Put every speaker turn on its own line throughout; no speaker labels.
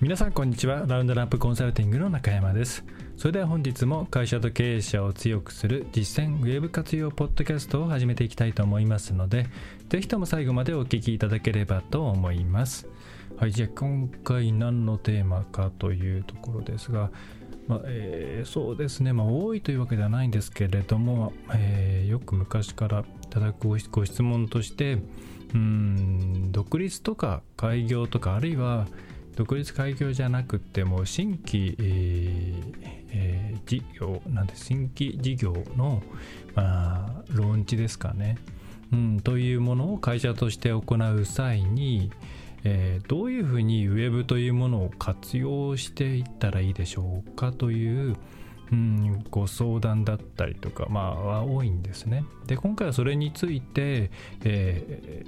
皆さんこんにちは。ラウンドナップコンサルティングの中山です。それでは本日も会社と経営者を強くする実践ウェブ活用ポッドキャストを始めていきたいと思いますのでぜひとも最後までお聞きいただければと思います。はいじゃあ今回何のテーマかというところですがまあえー、そうですね、まあ、多いというわけではないんですけれども、えー、よく昔からいただくご質問としてうん独立とか開業とかあるいは独立開業じゃなくても新規、えーえー、事業なんで新規事業の、まあ、ローンチですかね、うん、というものを会社として行う際に、えー、どういうふうにウェブというものを活用していったらいいでしょうかという、うん、ご相談だったりとか、まあ、は多いんですね。で、今回はそれについて、え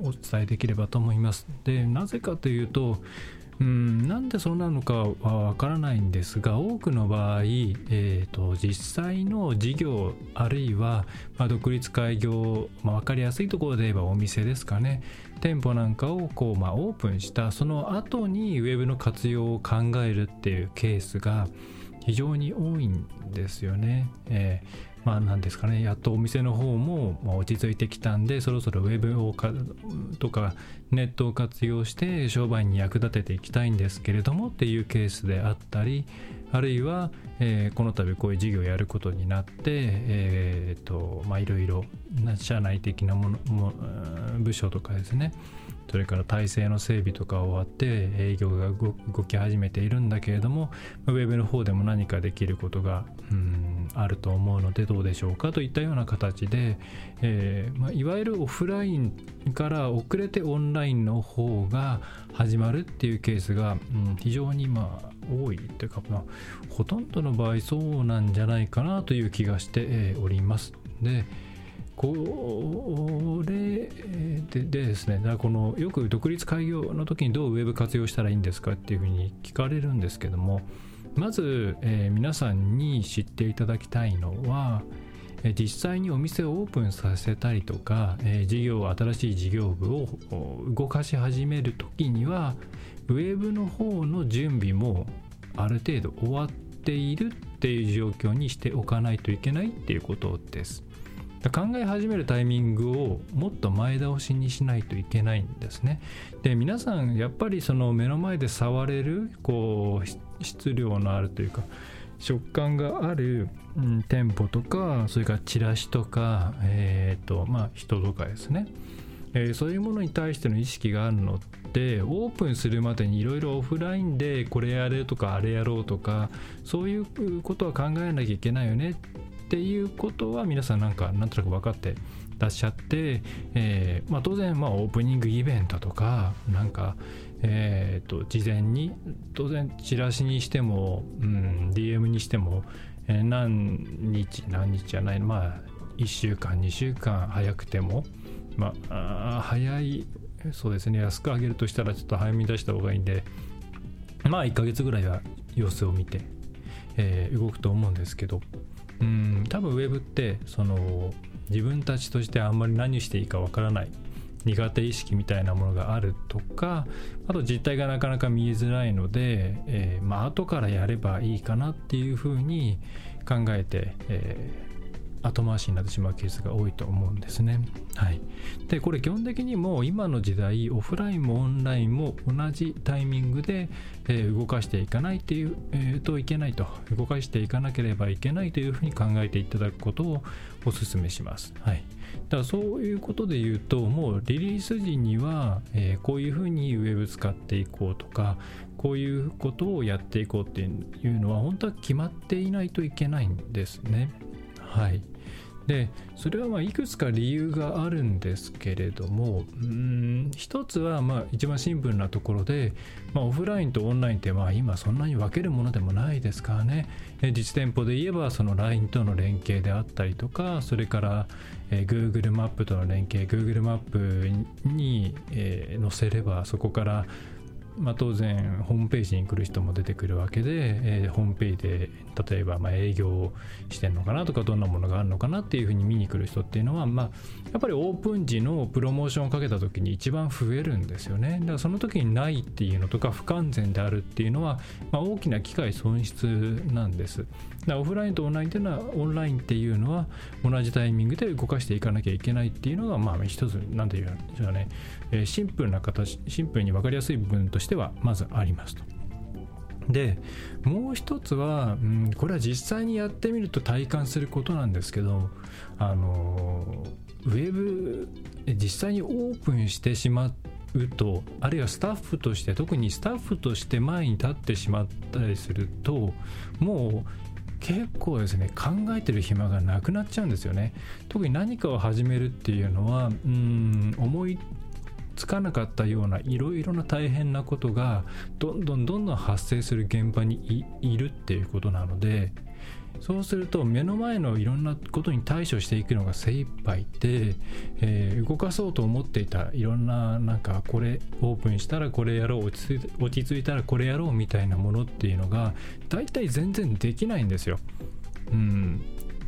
ー、お伝えできればと思います。で、なぜかというと、うん、なんでそうなのかはわからないんですが多くの場合、えーと、実際の事業あるいは、まあ、独立開業、まあ、分かりやすいところで言えばお店ですかね店舗なんかをこう、まあ、オープンしたその後にウェブの活用を考えるっていうケースが非常に多いんですよね。えーまあなんですかね。やっとお店の方も落ち着いてきたんでそろそろウェブをかとかネットを活用して商売に役立てていきたいんですけれどもっていうケースであったりあるいは、えー、この度こういう事業をやることになって、えーとまあ、いろいろ社内的なものも部署とかですね。それから体制の整備とか終わって営業が動き始めているんだけれどもウェブの方でも何かできることがうんあると思うのでどうでしょうかといったような形で、えーまあ、いわゆるオフラインから遅れてオンラインの方が始まるっていうケースが、うん、非常にまあ多いというか、まあ、ほとんどの場合そうなんじゃないかなという気がしております。でこれでですね、だこのよく独立開業の時にどうウェブ活用したらいいんですかっていうふうに聞かれるんですけども、まず、えー、皆さんに知っていただきたいのは、え実際にお店をオープンさせたりとか、えー、事業新しい事業部を動かし始める時にはウェブの方の準備もある程度終わっているっていう状況にしておかないといけないっていうことです。考え始めるタイミングをもっと前倒しにしないといけないんですね。で皆さんやっぱりその目の前で触れるこう質量のあるというか食感がある、うん、店舗とかそれからチラシとか、えーとまあ、人とかですね、えー、そういうものに対しての意識があるのってオープンするまでにいろいろオフラインでこれやれとかあれやろうとかそういうことは考えなきゃいけないよねっていうことは皆さんなんかなんとなく分かってらっしゃって、えーまあ、当然まあオープニングイベントとかなんかえーと、事前に当然チラシにしても、うん、DM にしても、えー、何日何日じゃないまあ1週間2週間早くてもまあ早いそうですね安く上げるとしたらちょっと早めに出した方がいいんでまあ1ヶ月ぐらいは様子を見て、えー、動くと思うんですけどうん多分ウェブってその自分たちとしてあんまり何していいかわからない苦手意識みたいなものがあるとかあと実態がなかなか見えづらいので、えー、まあ後からやればいいかなっていうふうに考えて、えー後回しになってしまうケースが多いと思うんですね。はい、でこれ基本的にも今の時代オフラインもオンラインも同じタイミングで、え、動かしていかないっていう、えー、といけないと動かしていかなければいけないというふうに考えていただくことをお勧めします。はい、だからそういうことで言うともうリリース時には、え、こういうふうにウェブ使っていこうとかこういうことをやっていこうっていうのは本当は決まっていないといけないんですね。はい、でそれはまあいくつか理由があるんですけれどもうん一つはまあ一番シンプルなところで、まあ、オフラインとオンラインってまあ今そんなに分けるものでもないですからね実店舗で言えばその LINE との連携であったりとかそれから、え、Google マップとの連携 Google マップに、え、載せればそこからまあ、当然ホームページに来る人も出てくるわけで、えー、ホームページで例えばま営業してんのかなとかどんなものがあるのかなっていうふうに見に来る人っていうのは、まあ、やっぱりオープン時のプロモーションをかけた時に一番増えるんですよね。だからその時にないっていうのとか不完全であるっていうのは、まあ、大きな機会損失なんです。オフラインとオンラインっていうのはオンラインっていうのは同じタイミングで動かしていかなきゃいけないっていうのがまあ一つ何て言うんでしょうね、え、シンプルな形シンプルに分かりやすい部分としてはまずありますと。でもう一つは、うん、これは実際にやってみると体感することなんですけどあのウェブ実際にオープンしてしまうとあるいはスタッフとして特にスタッフとして前に立ってしまったりするともう結構ですね考えてる暇がなくなっちゃうんですよね。特に何かを始めるっていうのはうん思いつかなかったようないろいろな大変なことがどんどんどんどん発生する現場にいるっていうことなのでそうすると目の前のいろんなことに対処していくのが精一杯で、えー、動かそうと思っていたいろんななんかこれオープンしたらこれやろう落ち着いたらこれやろうみたいなものっていうのが大体全然できないんですよ。うん、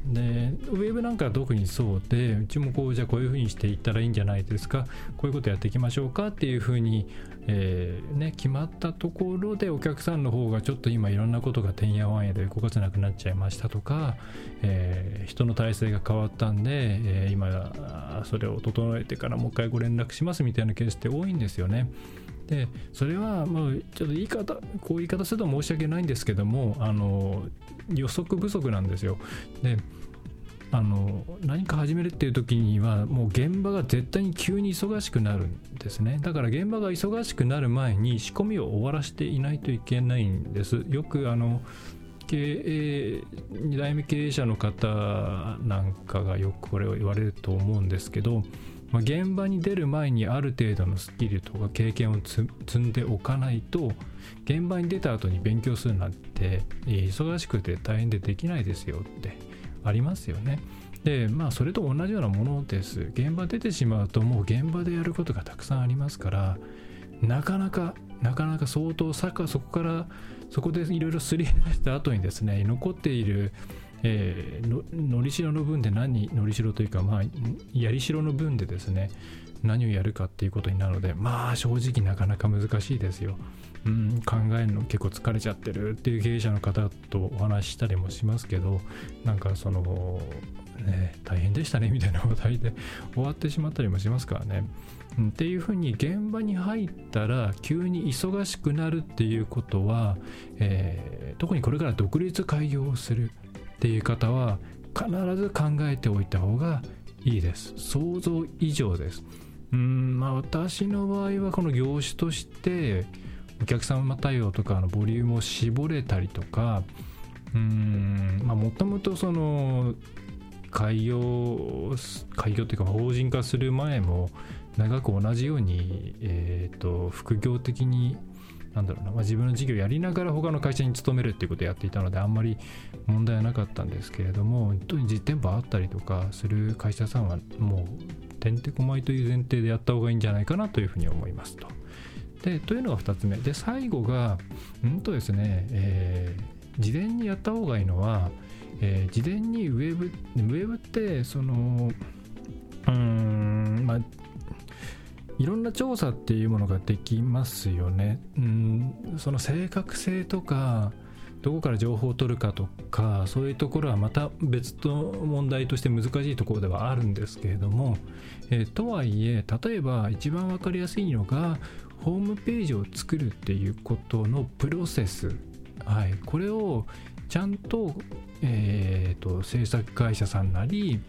でウェブなんかは特にそうでうちもこうじゃあこういうふうにしていったらいいんじゃないですかこういうことやっていきましょうかっていうふうに、えー、ね、決まったところでお客さんの方がちょっと今いろんなことがてんやわんやで動かせなくなっちゃいましたとか、えー、人の体制が変わったんで、えー、今それを整えてからもう一回ご連絡しますみたいなケースって多いんですよね。でそれはまあちょっと言い方こう言い方すると申し訳ないんですけどもあの予測不足なんですよ。であの何か始めるっていう時にはもう現場が絶対に急に忙しくなるんですねだから現場が忙しくなる前に仕込みを終わらせていないといけないんですよくあの経営2代目経営者の方なんかがよくこれを言われると思うんですけどまあ、現場に出る前にある程度のスキルとか経験を積んでおかないと現場に出た後に勉強するなんて忙しくて大変でできないですよってありますよね。でまあそれと同じようなものです。現場出てしまうともう現場でやることがたくさんありますからなかなかなかなか相当サッカーそこからそこでいろいろすり減らした後にですね残っているえー、ののりしろの分で何のりしろというか、まあ、やりしろの分でですね何をやるかっていうことになるのでまあ正直なかなか難しいですよ。うん、考えるの結構疲れちゃってるっていう経営者の方とお話ししたりもしますけどなんかそのね大変でしたねみたいな話題で終わってしまったりもしますからね。うん、っていうふうに現場に入ったら急に忙しくなるっていうことは、えー、特にこれから独立開業をするっていう方は必ず考えておいた方がいいです。想像以上です。うんまあ私の場合はこの業種としてお客様対応とかのボリュームを絞れたりとかうんまあもともとその開業開業というか法人化する前も長く同じように、えーと副業的になんだろうな、まあ、自分の事業やりながら他の会社に勤めるっていうことをやっていたのであんまり問題はなかったんですけれども本当に実店舗あったりとかする会社さんはもうてんてこまいという前提でやった方がいいんじゃないかなというふうに思いますと。でというのが2つ目で最後がうんとですね、えー、事前にやった方がいいのは、えー、事前にウェブウェブってそのうんまあいろんな調査っていうものができますよね。うん、その正確性とかどこから情報を取るかとかそういうところはまた別の問題として難しいところではあるんですけれども、えー、とはいえ例えば一番分かりやすいのがホームページを作るっていうことのプロセス、はい、これをちゃんと,、えーと、制作会社さんなり、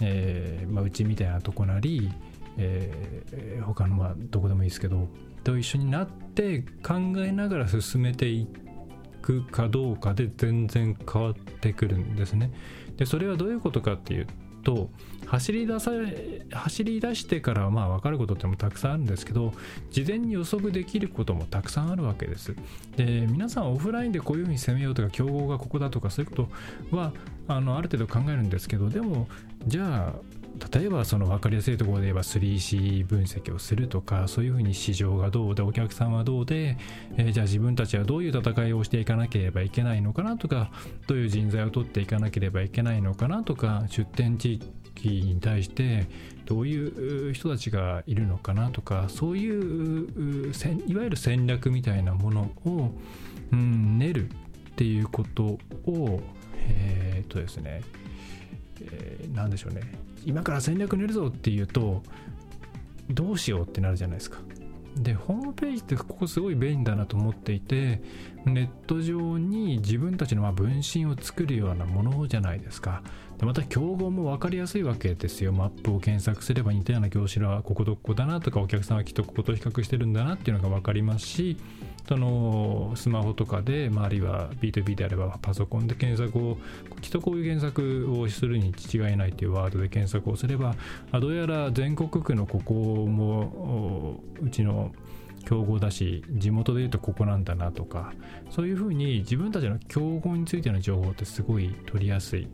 えーまあ、うちみたいなとこなりえー、他のまあどこでもいいですけどと一緒になって考えながら進めていくかどうかで全然変わってくるんですね。でそれはどういうことかっていうと走り出さ走り出してからはまあ分かることってもたくさんあるんですけど事前に予測できることもたくさんあるわけですで皆さんオフラインでこういうふうに攻めようとか競合がここだとかそういうことはあのある程度考えるんですけどでもじゃあ例えばその分かりやすいところで言えば 3C 分析をするとかそういうふうに市場がどうでお客さんはどうで、えー、じゃあ自分たちはどういう戦いをしていかなければいけないのかなとかどういう人材を取っていかなければいけないのかなとか出店地域に対してどういう人たちがいるのかなとかそういういわゆる戦略みたいなものを、うん、練るっていうことをえー、っとですねえー、何でしょうね。今から戦略練るぞっていうとどうしようってなるじゃないですか。でホームページってここすごい便利だなと思っていてネット上に自分たちのま分身を作るようなものじゃないですか。でまた競合も分かりやすいわけですよ。マップを検索すれば似たような業種はこことここだなとかお客さんはきっとここと比較してるんだなっていうのが分かりますしそのスマホとかで、まあ、あるいは B2B であればパソコンで検索をきっとこういう検索をするに違いないというワードで検索をすればどうやら全国区のここもうちの競合だし地元で言うとここなんだなとかそういうふうに自分たちの競合についての情報ってすごい取りやすい。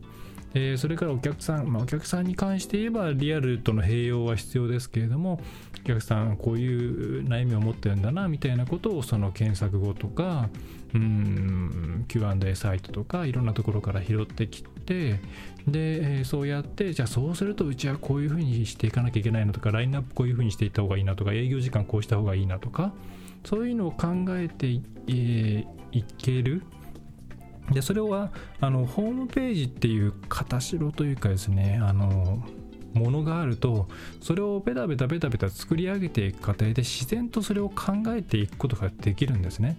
えー、それからお客さん、まあ、お客さんに関して言えばリアルとの併用は必要ですけれどもお客さんこういう悩みを持ってるんだなみたいなことをその検索後とかうん Q&A サイトとかいろんなところから拾ってきてで、え、そうやってじゃあそうするとうちはこういうふうにしていかなきゃいけないのとかラインナップこういうふうにしていった方がいいなとか営業時間こうした方がいいなとかそういうのを考えてい,、えー、いけるでそれはあのホームページっていう形ろというかですねあのものがあるとそれをベタベタベタベタ作り上げていく過程で自然とそれを考えていくことができるんですね。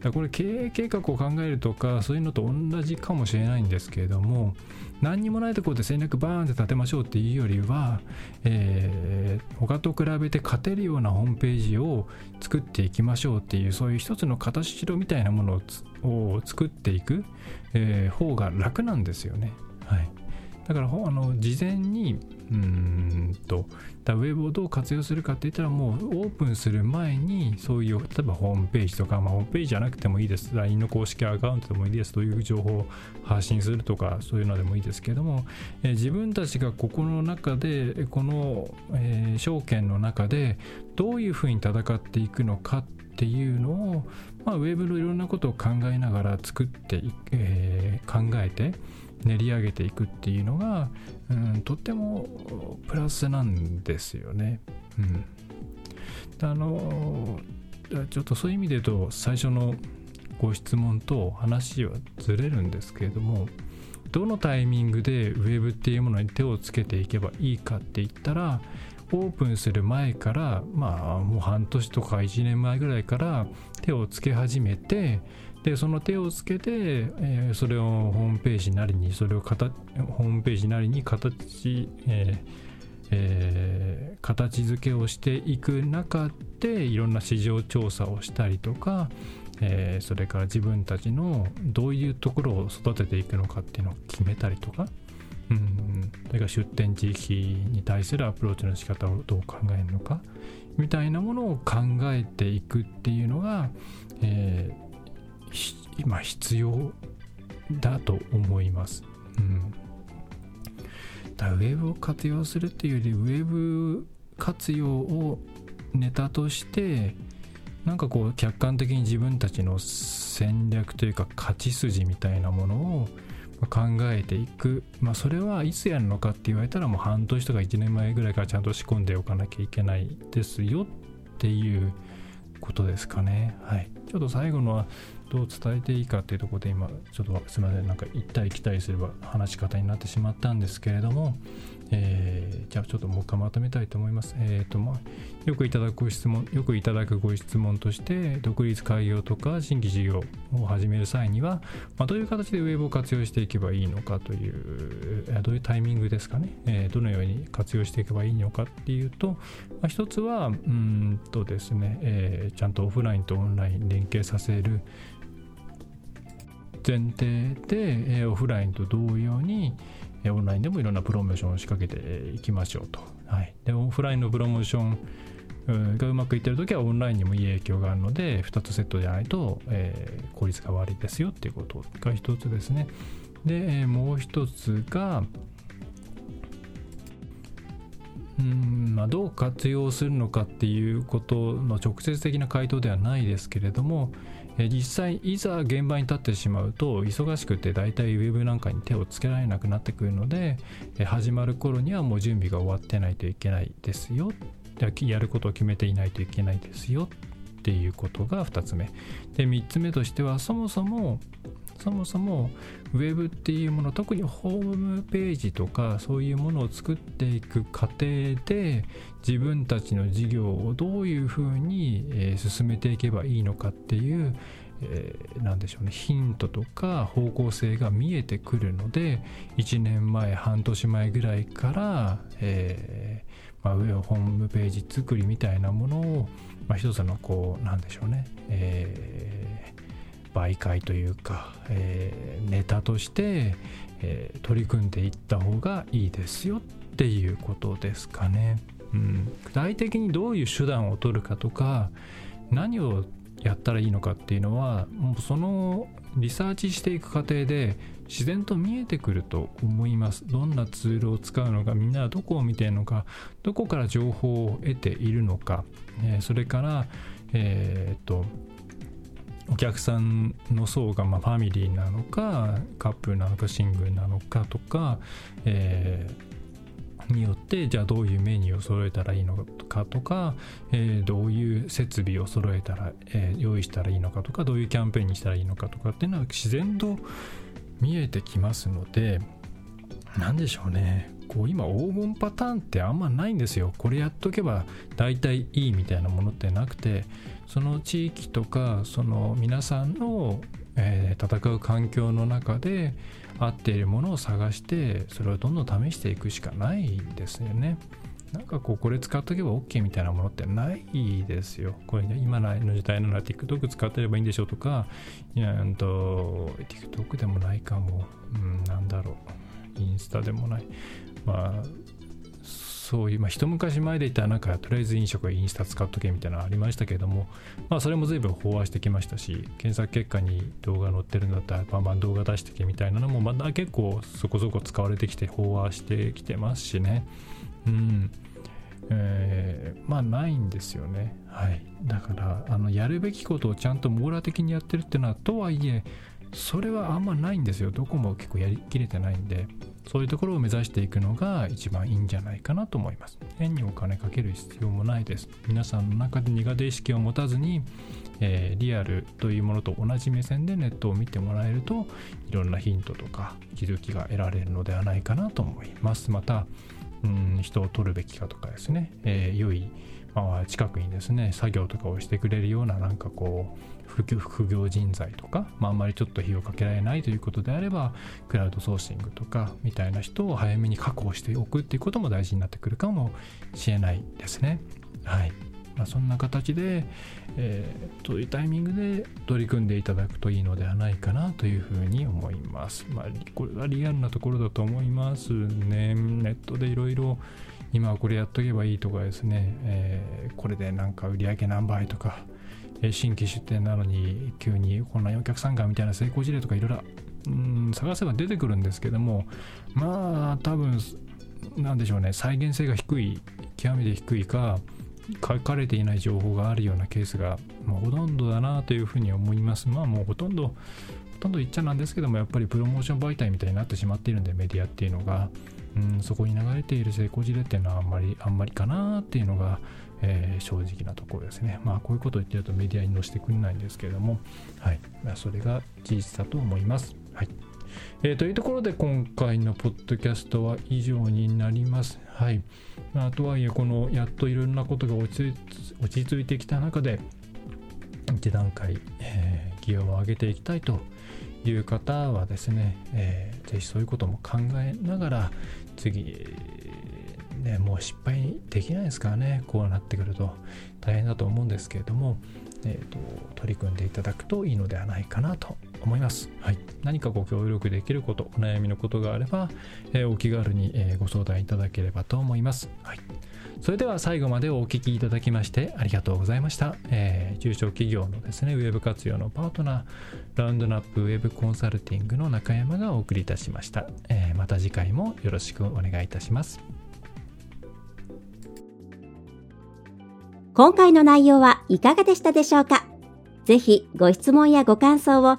だこれ経営計画を考えるとかそういうのと同じかもしれないんですけれども何にもないところで戦略バーンって立てましょうっていうよりは、えー、他と比べて勝てるようなホームページを作っていきましょうっていうそういう一つの形白みたいなものを作っていく、えー、方が楽なんですよね。はいだからあの事前にうんとウェブをどう活用するかって言ったらもうオープンする前にそういう例えばホームページとか、まあ、ホームページじゃなくてもいいです。LINE の公式アカウントでもいいです。という情報を発信するとかそういうのでもいいですけども、えー、自分たちがここの中でこの、えー、証券の中でどういうふうに戦っていくのかっていうのを、まあ、ウェブのいろんなことを考えながら作って、えー、考えて練り上げていくっていうのが、うん、とってもプラスなんですよね。うん、あのちょっとそういう意味で言うと最初のご質問と話はずれるんですけれどもどのタイミングでウェブっていうものに手をつけていけばいいかって言ったらオープンする前からまあもう半年とか1年前ぐらいから手をつけ始めてでその手をつけて、えー、それをホームページなりにそれをホームページなりに形、えーえー、形付けをしていく中でいろんな市場調査をしたりとか、えー、それから自分たちのどういうところを育てていくのかっていうのを決めたりとか、うん、それから出店地域に対するアプローチの仕方をどう考えるのかみたいなものを考えていくっていうのが、えー今必要だと思います。うん、だウェブを活用するっていうよりウェブ活用をネタとしてなんかこう客観的に自分たちの戦略というか勝ち筋みたいなものを考えていく、まあ、それはいつやるのかって言われたらもう半年とか1年前ぐらいからちゃんと仕込んでおかなきゃいけないですよっていうことですかね。はい、ちょっと最後のはどう伝えていいかっていうところで今ちょっとすみませんなんか行ったり来たりすれば話し方になってしまったんですけれども、えー、じゃあちょっともう一回まとめたいと思います。えーとまあ、よくいただくご質問よくいただくご質問として独立開業とか新規事業を始める際には、まあ、どういう形でウェブを活用していけばいいのかというどういうタイミングですかね、えー、どのように活用していけばいいのかっていうと、まあ、一つはうんとですね、えー、ちゃんとオフラインとオンライン連携させる前提で、え、オフラインと同様に、えオンラインでもいろんなプロモーションを仕掛けていきましょうと。はい、でオフラインのプロモーションがうまくいってる時はオンラインにもいい影響があるので2つセットじゃないと、え、効率が悪いですよっていうことが1つですね。で、えもう1つが、うんまあ、どう活用するのかっていうことの直接的な回答ではないですけれども、実際いざ現場に立ってしまうと忙しくて大体ウェブなんかに手をつけられなくなってくるので、始まる頃にはもう準備が終わってないといけないですよ。やることを決めていないといけないですよっていうことが2つ目。で3つ目としてはそもそもそもそもウェブっていうもの特にホームページとかそういうものを作っていく過程で自分たちの事業をどういうふうに、進めていけばいいのかっていう、えー、何でしょうねヒントとか方向性が見えてくるので1年前半年前ぐらいから、えーまあ、ホームページ作りみたいなものを、まあ、一つのこうなんでしょうね、え媒介というか、えー、ネタとして、えー、取り組んでいった方がいいですよっていうことですかね。うん、具体的にどういう手段を取るかとか何をやったらいいのかっていうのはもうそのリサーチしていく過程で自然と見えてくると思います。どんなツールを使うのかみんなはどこを見てるのかどこから情報を得ているのか、えー、それからえー、っとお客さんの層がまファミリーなのかカップルなのかシングルなのかとか、えー、によってじゃあどういうメニューを揃えたらいいのかとか、えー、どういう設備を揃えたら、えー、用意したらいいのかとかどういうキャンペーンにしたらいいのかとかっていうのは自然と見えてきますので何でしょうね。こう今黄金パターンってあんまないんですよこれやっとけば大体いいみたいなものってなくてその地域とかその皆さんの、えー、戦う環境の中で合っているものを探してそれをどんどん試していくしかないんですよね。なんかこうこれ使っとけば OK みたいなものってないですよ。これ、ね、今の時代なら TikTok 使ってればいいんでしょうとか、いや、うんと、TikTok でもないかも、うん、なんだろう、インスタでもない。まあ、そういう、まあ、一昔前で言ったらなんかとりあえず飲食はインスタ使っとけみたいなのありましたけれども、まあ、それも随分飽和してきましたし検索結果に動画載ってるんだったらバンバン動画出してけみたいなのもまだ結構そこそこ使われてきて飽和してきてますしね。うん。えー、まあないんですよね。はい。だからあのやるべきことをちゃんと網羅的にやってるっていうのはとはいえそれはあんまないんですよ。どこも結構やりきれてないんで。そういうところを目指していくのが一番いいんじゃないかなと思います。変にお金かける必要もないです。皆さんの中で苦手意識を持たずに、えー、リアルというものと同じ目線でネットを見てもらえるといろんなヒントとか気づきが得られるのではないかなと思います。また、うん人を取るべきかとかですね、えー、良い、まあ、近くにですね作業とかをしてくれるようななんかこう副業人材とか、まあ、あんまりちょっと費用かけられないということであればクラウドソーシングとかみたいな人を早めに確保しておくっていうことも大事になってくるかもしれないですね。はいまあ、そんな形で、えー、というタイミングで取り組んでいただくといいのではないかなというふうに思います。まあ、これはリアルなところだと思いますね。ネットでいろいろ今はこれやっとけばいいとかですね、えー、これでなんか売り上げ何倍とかえ、新規出店なのに急にこんなお客さんがみたいな成功事例とかいろいろ探せば出てくるんですけどもまあ多分なんでしょうね再現性が低い極めて低いか書かれていない情報があるようなケースが、まあ、ほとんどだなというふうに思いますまあもうほとんどほとんど言っちゃなんですけどもやっぱりプロモーション媒体みたいになってしまっているんでメディアっていうのがうんそこに流れている成功事例っていうのはあんまりあんまりかなっていうのがえー、正直なところですね。まあ、こういうことを言ってるとメディアに載せてくれないんですけども、はい。まあ、それが事実だと思います。はい。えー、というところで今回のポッドキャストは以上になります。はい。まあ、とはいえ、このやっといろんなことが落ち着いてきた中で、一段階、えー、ギアを上げていきたいという方はですね、えー、ぜひそういうことも考えながら、次、ね、もう失敗できないですからねこうなってくると大変だと思うんですけれども、えーと、取り組んでいただくといいのではないかなと思います。はい、何かご協力できること、お悩みのことがあれば、えー、お気軽に、えー、ご相談いただければと思います。はい、それでは最後までお聞きいただきましてありがとうございました。えー、中小企業のですね、ウェブ活用のパートナー、ラウンドナップウェブコンサルティングの中山がお送りいたしました。えー、また次回もよろしくお願いいたします。
今回の内容はいかがでしたでしょうか？ぜひご質問やご感想を